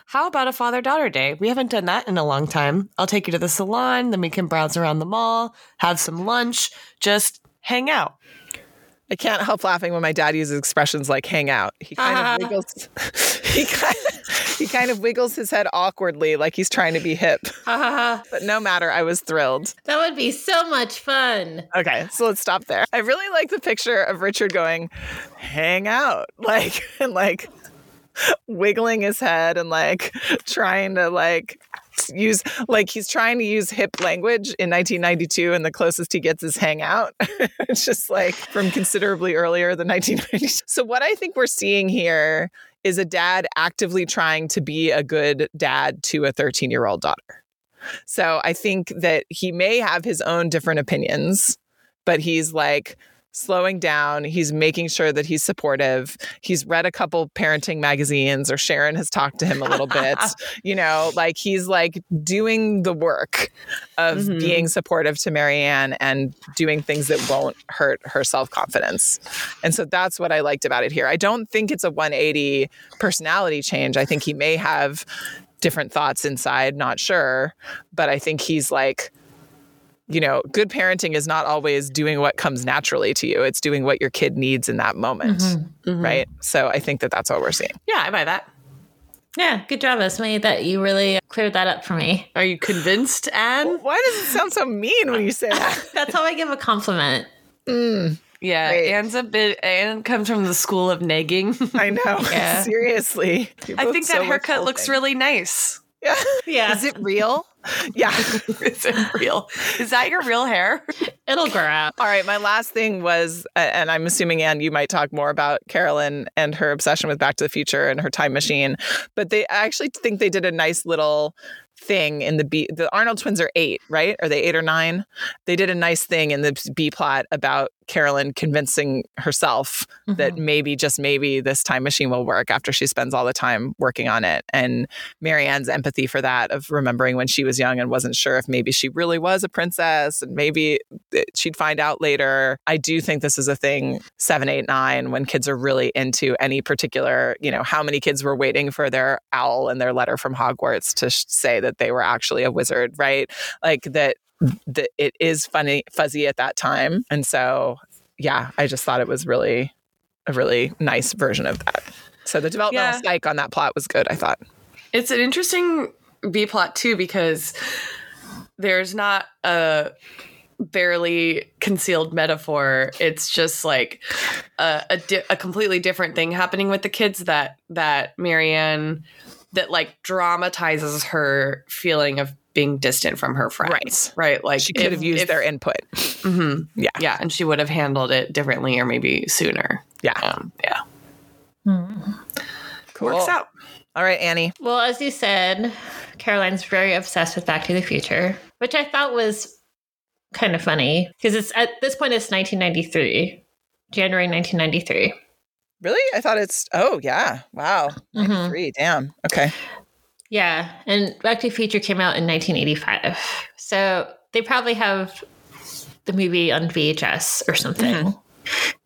How about a father daughter day? We haven't done that in a long time. I'll take you to the salon, then we can browse around the mall, have some lunch, just hang out. I can't help laughing when my dad uses expressions like hang out. He kind Ah. of wiggles [LAUGHS] he kind of, he kind of wiggles his head awkwardly like he's trying to be hip. Ha. But no matter, I was thrilled. That would be so much fun. Okay, so let's stop there. I really like the picture of Richard going, hang out, [LAUGHS] like, and like wiggling his head and like trying to like use, like, he's trying to use hip language in 1992, and the closest he gets is hang out. [LAUGHS] it's just like from considerably earlier than 1990. So, what I think we're seeing here is a dad actively trying to be a good dad to a 13 year old daughter. So I think that he may have his own different opinions, but he's like slowing down. He's making sure that he's supportive. He's read a couple parenting magazines, or Sharon has talked to him a little bit. [LAUGHS] You know, like he's like doing the work of Mhm. being supportive to Mary Anne and doing things that won't hurt her self confidence. And so that's what I liked about it here. I don't think it's a 180 personality change. I think he may have different thoughts inside, not sure. But I think he's like, you know, good parenting is not always doing what comes naturally to you. It's doing what your kid needs in that moment. Mhm. Right. So I think that that's what we're seeing. Yeah, I buy that. Yeah, good job, Esme, that you really cleared that up for me. Are you convinced, Anne? Why does it sound so mean when you say that? [LAUGHS] That's how I give a compliment. Mm, Yeah, Great. Anne's a bit. Anne comes from the school of nagging. I know. [LAUGHS] Yeah. Seriously. I both think so that haircut looks really nice. Yeah. [LAUGHS] Yeah, Is it real? [LAUGHS] Yeah. [LAUGHS] Is it real? Is that your real hair? it'll grow out. All right. My last thing was, uh, and I'm assuming, Anne, you might talk more about Carolyn and her obsession with Back to the Future and her time machine. But they I actually think they did a nice little thing in the B. The Arnold twins are eight, right? Are they eight or nine? They did a nice thing in the B plot about Carolyn convincing herself that mm-hmm. maybe, just maybe, this time machine will work after she spends all the time working on it. And Mary Anne's empathy for that of remembering when she was young and wasn't sure if maybe she really was a princess and maybe that she'd find out later. I do think this is a thing seven, eight, nine, when kids are really into any particular, you know, how many kids were waiting for their owl and their letter from Hogwarts to sh- say that they were actually a wizard, right? Like that, that it is funny, fuzzy at that time. And so, yeah, I just thought it was really a really nice version of that. So the developmental Yeah. psych on that plot was good, I thought. It's an interesting B plot too because there's not a barely concealed metaphor. It's just like a a, di- a completely different thing happening with the kids that that Mary Anne that like dramatizes her feeling of being distant from her friends. Right. right? Like She could if- have used if- their input. Mhm. Yeah. Yeah, and she would have handled it differently or maybe sooner. Yeah. Um, yeah. Cool. Works out. All right, Annie. Well, as you said, Carolyn's very obsessed with Back to the Future, which I thought was kind of funny because it's at this point it's 1993, January 1993. Really? I thought it's oh yeah. Wow. Mhm. Three. Damn. Okay. Yeah, and Back to the Future came out in 1985, so they probably have the movie on VHS or something.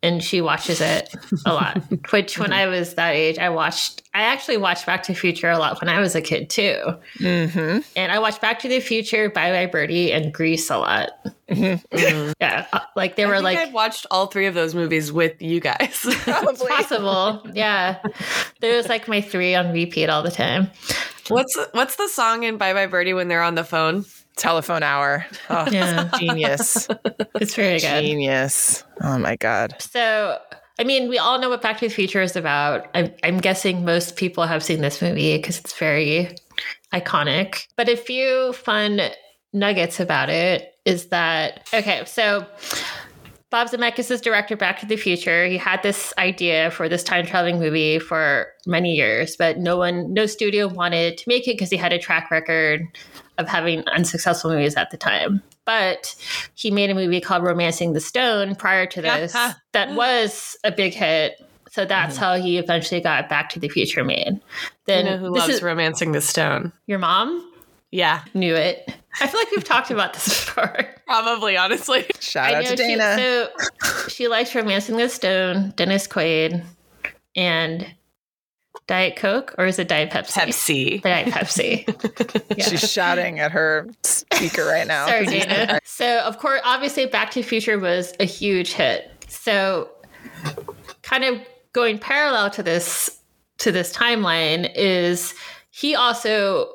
And she watches it a lot. [LAUGHS] Which, when I was that age, I watched. I actually watched Back to the Future a lot when I was a kid too. Mm-hmm. And I watched Back to the Future, Bye Bye Birdie, and Grease a lot. [LAUGHS] Yeah, uh, like they I were think like I've watched all three of those movies with you guys. [LAUGHS] Probably. possible. Yeah, there was like my three on repeat all the time. What's what's the song in Bye Bye Birdie when they're on the phone? Telephone hour. Oh, Yeah, genius. [LAUGHS] it's very good. genius. Oh my god. So, I mean, we all know what Back to the Future is about. I'm, I'm guessing most people have seen this movie because it's very iconic. But a few fun nuggets about it is that, okay, so Bob Zemeckis is director Back to the Future. He had this idea for this time traveling movie for many years, but no one, no studio wanted to make it because he had a track record of having unsuccessful movies at the time. But he made a movie called Romancing the Stone prior to this that [GASPS] was a big hit. So that's mm-hmm. how he eventually got Back to the Future made. Then you know who loves is- romancing the stone? your mom Yeah, knew it. I feel like we've talked about this [LAUGHS] before. probably. Honestly, Shout out to she, Dana. so she likes Romancing the Stone, Dennis Quaid, and Diet Coke, or is it Diet Pepsi? Pepsi. [LAUGHS] Diet Pepsi. [LAUGHS] Yeah. She's shouting at her speaker right now. Sorry, Dana. So, of course, obviously, Back to the Future was a huge hit. So, kind of going parallel to this to this timeline is he also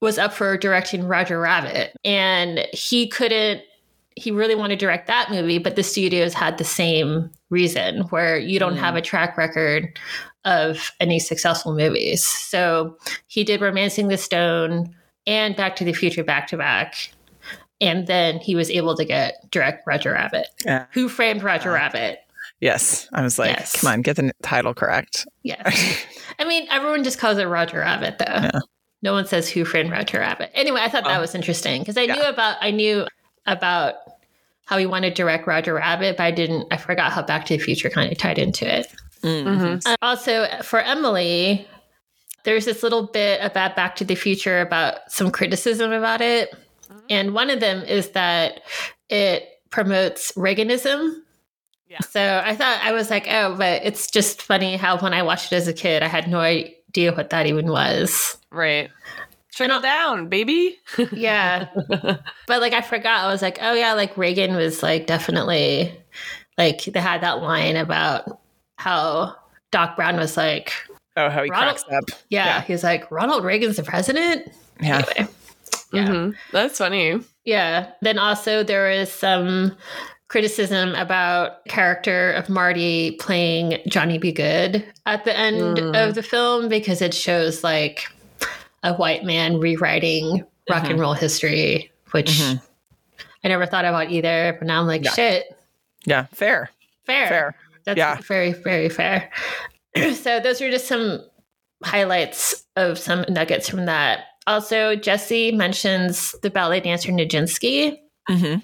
was up for directing Roger Rabbit, and he couldn't. He really wanted to direct that movie, but the studios had the same reason, where you don't have mm. a track record of any successful movies. So he did Romancing the Stone and Back to the Future back to back. And then he was able to get direct Roger Rabbit. Yeah. Who framed Roger Rabbit? Yes. I was like, Yes. come on, get the title correct. Yes. I mean, everyone just calls it Roger Rabbit, though. No one says Who framed Roger Rabbit. Anyway, I thought that was interesting because I knew about I knew about how he wanted to direct Roger Rabbit, but I didn't. I forgot how Back to the Future kind of tied into it. Mhm. Uh, also, for Emily, there's this little bit about Back to the Future about some criticism about it. And one of them is that it promotes Reaganism. Yeah. So I thought, I was like, oh, but it's just funny how when I watched it as a kid, I had no idea what that even was. Right. Trickle down, baby. [LAUGHS] Yeah. but like I forgot. I was like, oh yeah, like Reagan was like definitely like they had that line about how Doc Brown was like, Oh, how he Ronald- cracks up. yeah, Yeah. he's like, Ronald Reagan's the president. Yeah. Anyway. Yeah. Mhm. That's funny. Yeah. Then also there is some criticism about character of Marty playing Johnny B. Goode at the end Mm. of the film because it shows like a white man rewriting rock and roll history, which Mhm. I never thought about either. But now I'm like, Yeah. shit, Yeah. Fair. fair. Fair. That's Yeah. very, very fair. [CLEARS THROAT] so those are just some highlights of some nuggets from that. Also, Jessi mentions the ballet dancer Nijinsky hmm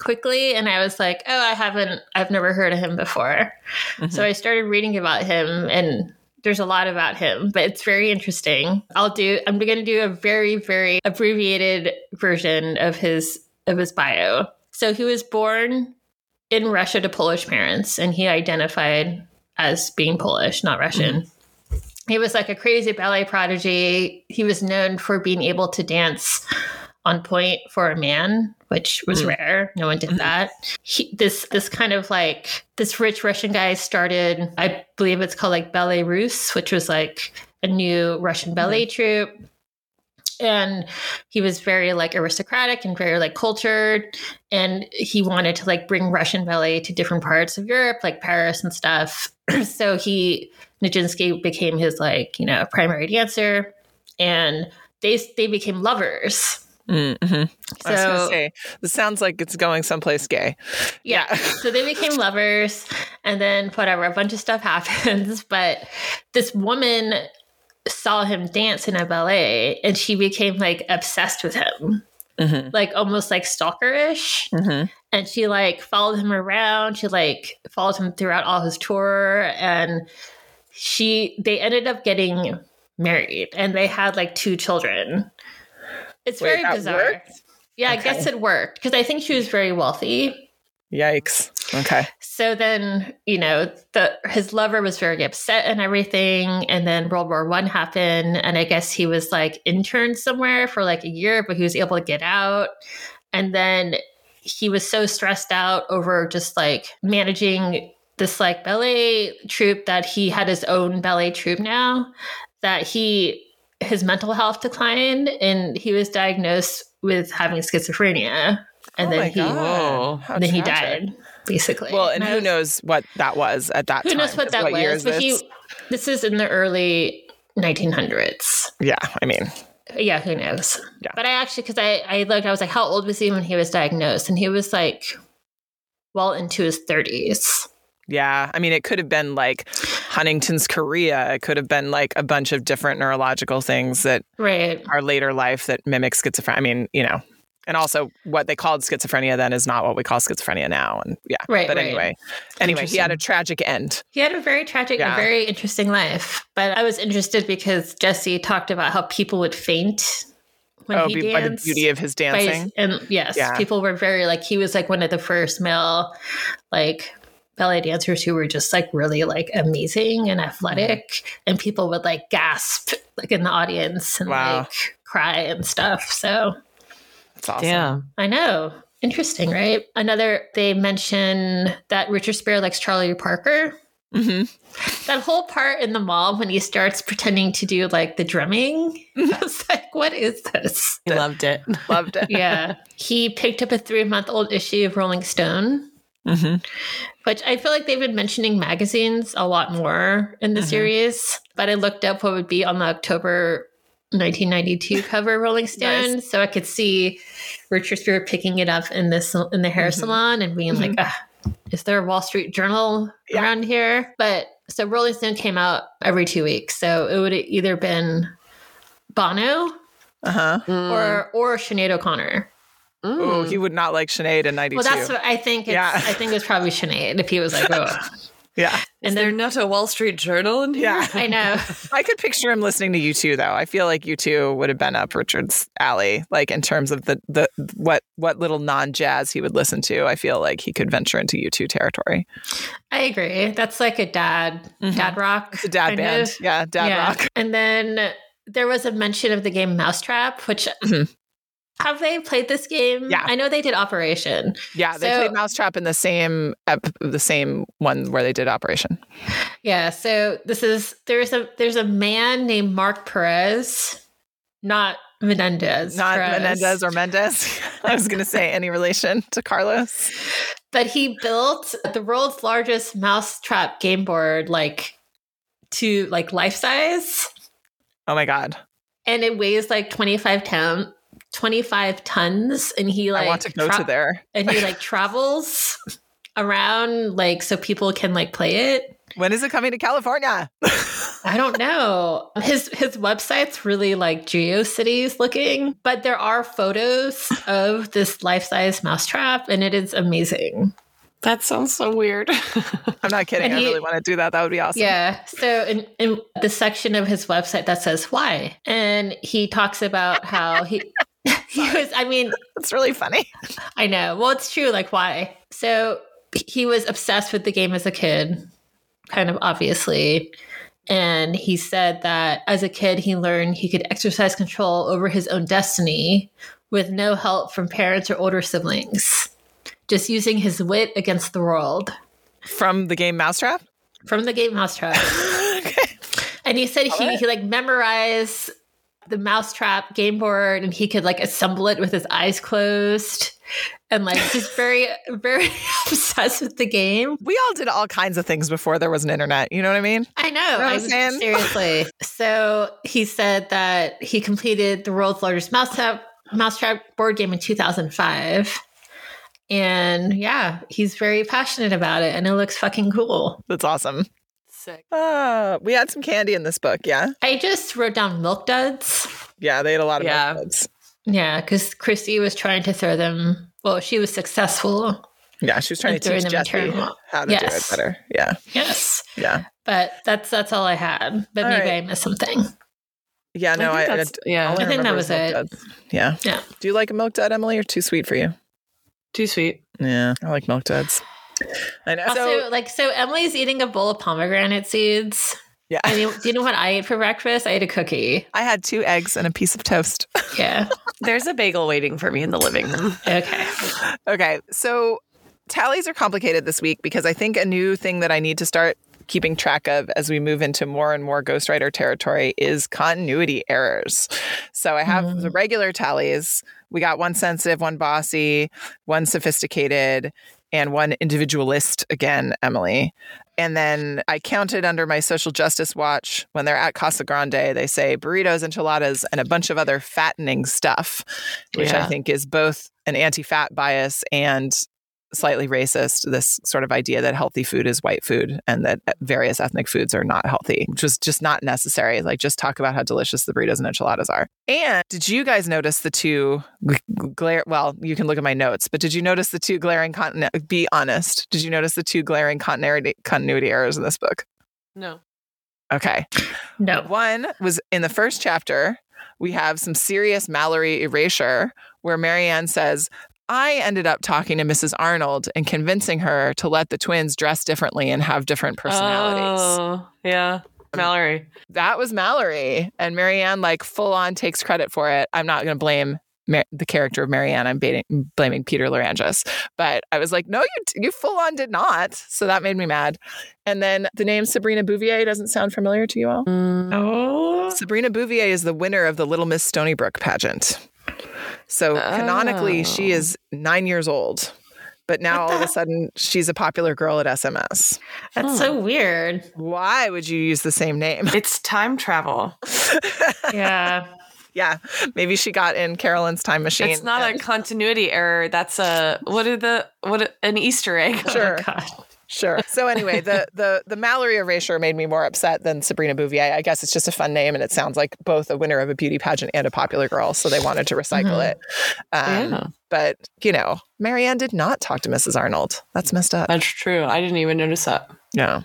quickly and I was like, "Oh, I haven't I've never heard of him before." Mhm. So I started reading about him and there's a lot about him, but it's very interesting. I'll do I'm going to do a very very abbreviated version of his of his bio. So he was born in Russia to Polish parents and he identified as being Polish, not Russian. Mm-hmm. He was like a crazy ballet prodigy. He was known for being able to dance on point for a man, which was Mm. rare. No one did that. He, this this kind of like this rich Russian guy started, I believe it's called like Ballet Russe, which was like a new Russian ballet troupe. And he was very like aristocratic and very like cultured. And he wanted to like bring Russian ballet to different parts of Europe, like Paris and stuff. [CLEARS THROAT] so he Nijinsky became his like, you know, primary dancer. And they they became lovers. Mm-hmm. I was going to So- say, this sounds like it's going someplace gay. Yeah. [LAUGHS] so they became lovers, and then whatever, a bunch of stuff [LAUGHS] happens. But this woman saw him dance in a ballet, and she became like obsessed with him, Mm-hmm. like almost like stalkerish. Mm-hmm. And she like followed him around. She like followed him throughout all his tour, and she they ended up getting married, and they had like two children. It's Wait, very bizarre. worked? Yeah, Okay. I guess it worked because I think she was very wealthy. Yikes. Okay. So then, you know, the his lover was very upset and everything, and then World War One happened, and I guess he was like interned somewhere for like a year, but he was able to get out, and then he was so stressed out over just like managing this like ballet troupe that he had his own ballet troupe now that he his mental health declined and he was diagnosed with having schizophrenia and oh then he God. Whoa. How and then he died basically Well, and I who was- knows what that was at that who time? knows what 'cause that year was is but he this? this is in the early 1900s Yeah, I mean, yeah who knows Yeah. but i actually because I, I looked i was like how old was he when he was diagnosed and he was like well into his 30s yeah. I mean, it could have been like Huntington's chorea. It could have been like a bunch of different neurological things that right are later life that mimic schizophrenia. I mean, you know, and also what they called schizophrenia then is not what we call schizophrenia now. And yeah, Right, But right. anyway, anyway, he had a tragic end. he had a very tragic Yeah. and very interesting life but i was interested because jessi talked about how people would faint when oh, he by the beauty of his by his- dancing. and yes, Yeah. people were very like he was like one of the first male like ballet dancers who were just like really like amazing and athletic Mm-hmm. and people would like gasp like in the audience and Wow. like cry and stuff. So It's awesome. Yeah. I know. Interesting, right? Another they mention that Richard Spier likes Charlie Parker. hmm That whole part in the mall when he starts pretending to do like the drumming. [LAUGHS] I was like, what is this? I loved it. Loved it. yeah. He picked up a three month old issue of Rolling Stone, hmm which I feel like they've been mentioning magazines a lot more in the Mhm. series. But I looked up what would be on the October 1992 cover Rolling Stone. So I could see Richard Spier picking it up in this in the hair Mhm. salon and being like, ah, is there a Wall Street Journal Yeah. around here? But so Rolling Stone came out every two weeks. So it would have either been Bono Uh huh. Mm. or or Sinead O'Connor. Oh, Mm. he would not like Sinead in '92. Well, that's what I think. It's, Yeah. I think it was probably Sinead if he was like, oh. [LAUGHS] yeah, Is and there then not a Wall Street Journal in here? yeah. I know. [LAUGHS] I could picture him listening to U2, though. I feel like U2 would have been up Richard's alley, like in terms of the the what what little non jazz he would listen to. I feel like he could venture into U2 territory. I agree. That's like a dad Mhm. dad rock. It's a dad band, of. yeah, dad Yeah. rock. And then there was a mention of the game Mousetrap, which Mhm. Have they played this game? Yeah. I know they did Operation. Yeah, they So- played Mousetrap in the same the same one where they did Operation. Yeah, so this is there's a there's a man named Mark Perez, not Menendez. Not Perez. Menendez or Mendez. [LAUGHS] I was going to say any relation to Carlos. but he built the world's largest mousetrap game board, like to like life size, Oh my god. and it weighs like 25 ton, 25 tons, and he like I want to go tra- to there. and he like [LAUGHS] travels around like so people can like play it. When is it coming to California? I don't know. His his website's really like GeoCities looking, but there are photos of this life-size mousetrap and it is amazing. That sounds so weird. [LAUGHS] I'm not kidding. And I really want to do that. That would be awesome. Yeah. So in, in the section of his website that says why, and he talks about how he [LAUGHS] he was I mean, It's really funny. I know. Well, it's true. Like, why? So he was obsessed with the game as a kid, kind of obviously. And he said that as a kid, he learned he could exercise control over his own destiny with no help from parents or older siblings, just using his wit against the world From the game Mousetrap? from the game Mousetrap. [LAUGHS] okay. And he said he, he like memorized the mousetrap game board and he could like assemble it with his eyes closed and like just very, [LAUGHS] very [LAUGHS] obsessed with the game. We all did all kinds of things before there was an internet. You know what I mean? I know. what I I'm saying? seriously. so he said that he completed the world's largest mousetrap mousetrap board game in 2005. And yeah, he's very passionate about it and it looks fucking cool. That's awesome. Sick. Uh, we had some candy in this book. Yeah. I just wrote down milk duds. Yeah. They ate a lot of Yeah. milk duds. Yeah, because Kristy was trying to throw them. Well, she was successful. Yeah. She was trying to throwing teach them in Jessi turmoil. how to do it Yes. better. Yeah. Yes, Yeah. but that's that's all I had. But All maybe right. I missed something. Yeah. No, I, think I, yeah, all I think that was it. duds. Yeah. Yeah. Do you like a milk dud, Emily, or too sweet for you? too sweet. Yeah. I like milk duds. I know. Also, so, like, so Emily's eating a bowl of pomegranate seeds. yeah. And you, do you know what I ate for breakfast? I ate a cookie. I had two eggs and a piece of toast. [LAUGHS] Yeah. There's a bagel waiting for me in the living room. Okay. Okay, so tallies are complicated this week because I think a new thing that I need to start keeping track of as we move into more and more ghostwriter territory is continuity errors. So I have the mm. regular tallies. We got one sensitive, one bossy, one sophisticated, and one individualist again, Emily. And then I counted under my social justice watch when they're at Casa Grande, they say burritos, enchiladas, and a bunch of other fattening stuff, which I think is both an anti fat bias and slightly racist. This sort of idea that healthy food is white food and that uh, various ethnic foods are not healthy, which was just not necessary. Like, just talk about how delicious the burritos and enchiladas are. And did you guys notice the two glare? Well, you can look at my notes, but did you notice the two glaring continu- uh, Be honest. Did you notice the two glaring continuity continuity errors in this book? No. Okay. No. One was in the first chapter, we have some serious Mallory erasure where Mary Anne says, I ended up talking to Mrs. Arnold and convincing her to let the twins dress differently and have different personalities. Oh, yeah. Mallory. That was Mallory. And Mary Anne, like, full on takes credit for it. I'm not going to blame Mar- the character of Mary Anne. I'm baiting, blaming Peter Lerangis. But I was like, no, you, you full on did not. So that made me mad. And then the name Sabrina Bouvier doesn't sound familiar to you all. Mm. Oh. Sabrina Bouvier is the winner of the Little Miss Stoneybrook pageant. So canonically, she Oh. is nine years old. But now all of a sudden, she's a popular girl at SMS. That's so hmm. weird. Why would you use the same name? [LAUGHS] It's time travel. Yeah. [LAUGHS] yeah, maybe she got in Carolyn's time machine. It's not a [LAUGHS] continuity error. That's a what are the what an Easter egg. Oh sure. Oh, God. Sure. So anyway, the [LAUGHS] the the Mallory erasure made me more upset than Sabrina Bouvier. I guess it's just a fun name, and it sounds like both a winner of a beauty pageant and a popular girl, so they wanted to recycle Mhm. it. Um, Yeah. But you know, Mary Anne did not talk to Mrs. Arnold. That's messed up. That's true. I didn't even notice that. Yeah.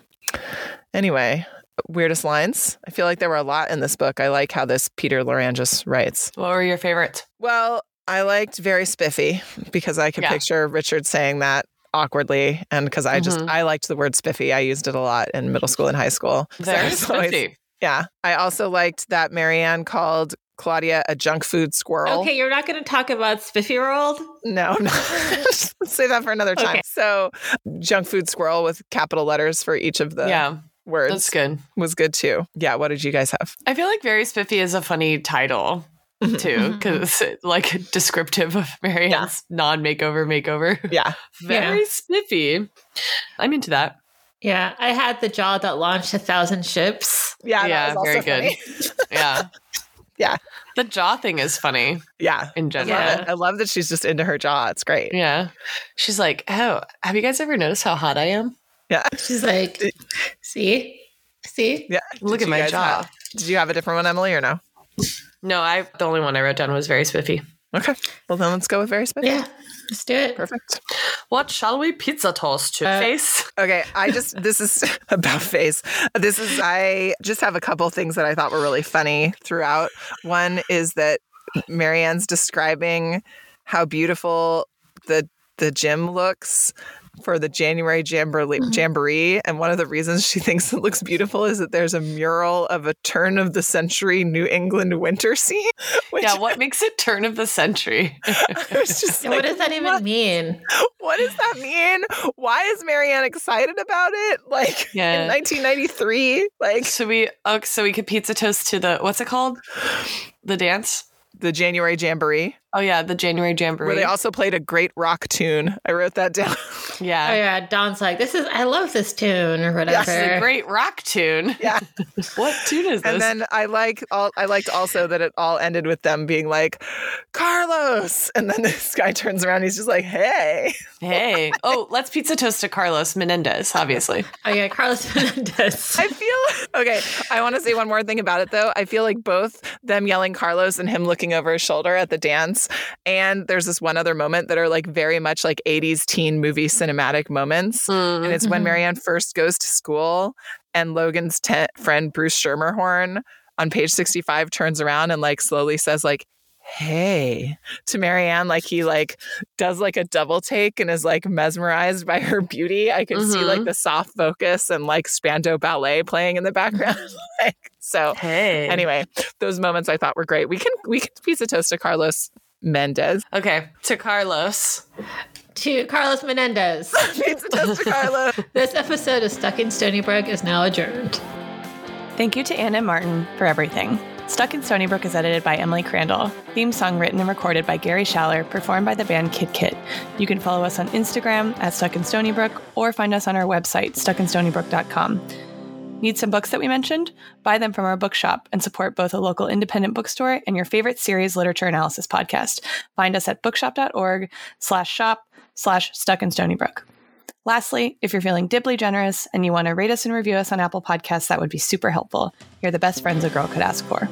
Anyway, weirdest lines. I feel like there were a lot in this book. I like how this Peter Lerangis writes. What were your favorites? Well, I liked very spiffy because I could Yeah. picture Richard saying that awkwardly and because I just Mhm. I liked the word spiffy. I used it a lot in middle school and high school. [LAUGHS] So Very always- spiffy. Yeah. I also liked that Mary Anne called Claudia a junk food squirrel. Okay, you're not going to talk about Spiffy World? No, no. Let's save that for another time. Okay. So, junk food squirrel with capital letters for each of the yeah, words that's good. was good too. Yeah. What did you guys have? I feel like Very Spiffy is a funny title Mm-hmm, too, mm-hmm, mm-hmm. because it's [LAUGHS] like descriptive of Mary Anne's non-makeover makeover. Yeah. [LAUGHS] Very spiffy. I'm into that. Yeah, I had the jaw that launched a thousand ships. Yeah. Yeah, was also very good. [LAUGHS] Yeah. Yeah. The jaw thing is funny yeah. in I general. love Yeah. I love that she's just into her jaw. It's great. Yeah. She's like, oh, have you guys ever noticed how hot I am? Yeah. She's like, see? See? Yeah. Look Did at my jaw. have- did you have a different one, Emily, or no? No, I the only one I wrote down was very spiffy. Okay. Well, then let's go with very special. Yeah, let's do it. Perfect. What shall we pizza toast to Uh, face? Okay, I just this is [LAUGHS] about face. This is I just have a couple things that I thought were really funny throughout. One is that Mary Anne's describing how beautiful the the gym looks for the January jamboree, mm-hmm. jamboree, and one of the reasons she thinks it looks beautiful is that there's a mural of a turn of the century New England winter scene. [LAUGHS] Which Yeah, what makes it turn of the century? [LAUGHS] Like, [LAUGHS] what does that even what? mean? what does that mean? Why is Mary Anne excited about it? Like Yeah. in 1993, like so we oh, so we could pizza toast to the what's it called? The dance? the January Jamboree, Oh yeah, the January Jamboree. where they also played a great rock tune. I wrote that down. [LAUGHS] yeah. Oh yeah, Dawn's like, this is I love this tune or whatever. This is a great rock tune. [LAUGHS] yeah. [LAUGHS] What tune is this? And then I like all I liked also that it all ended with them being like, Carlos. And then this guy turns around, he's just like, hey. hey. Oh, let's pizza toast to Carlos Menendez, obviously. oh yeah, Carlos Menendez. I feel okay. I want to say one more thing about it though. I feel like both them yelling Carlos and him looking over his shoulder at the dance, and there's this one other moment that are like very much like 80s teen movie cinematic moments. And it's when Mhm. Mary Anne first goes to school and Logan's te- friend Bruce Schermerhorn on page 65 turns around and like slowly says like hey to Mary Anne like he like does like a double take and is like mesmerized by her beauty. I could see like Mhm. the soft focus and like Spandau Ballet playing in the background. [LAUGHS] [LAUGHS] like so Hey. anyway, those moments I thought were great. We can we can pizza toast to Carlos Mendez. Okay, to Carlos. to Carlos Menendez. [LAUGHS] pizza toast to Carlos. [LAUGHS] this episode of Stuck in Stoneybrook is now adjourned. Thank you to Ann M. Martin for everything. Stuck in Stoneybrook is edited by Emily Crandall. Theme song written and recorded by Gary Schaller, performed by the band Kid Kit. You can follow us on Instagram at Stuck in Stoneybrook or find us on our website, stuckinstonybrook.com. Need some books that we mentioned? Buy them from our bookshop and support both a local independent bookstore and your favorite series literature analysis podcast. Find us at bookshop.org slash shop slash stuck in Stoneybrook. Lastly, if you're feeling dibly generous and you want to rate us and review us on Apple Podcasts, that would be super helpful. You're the best friends a girl could ask for.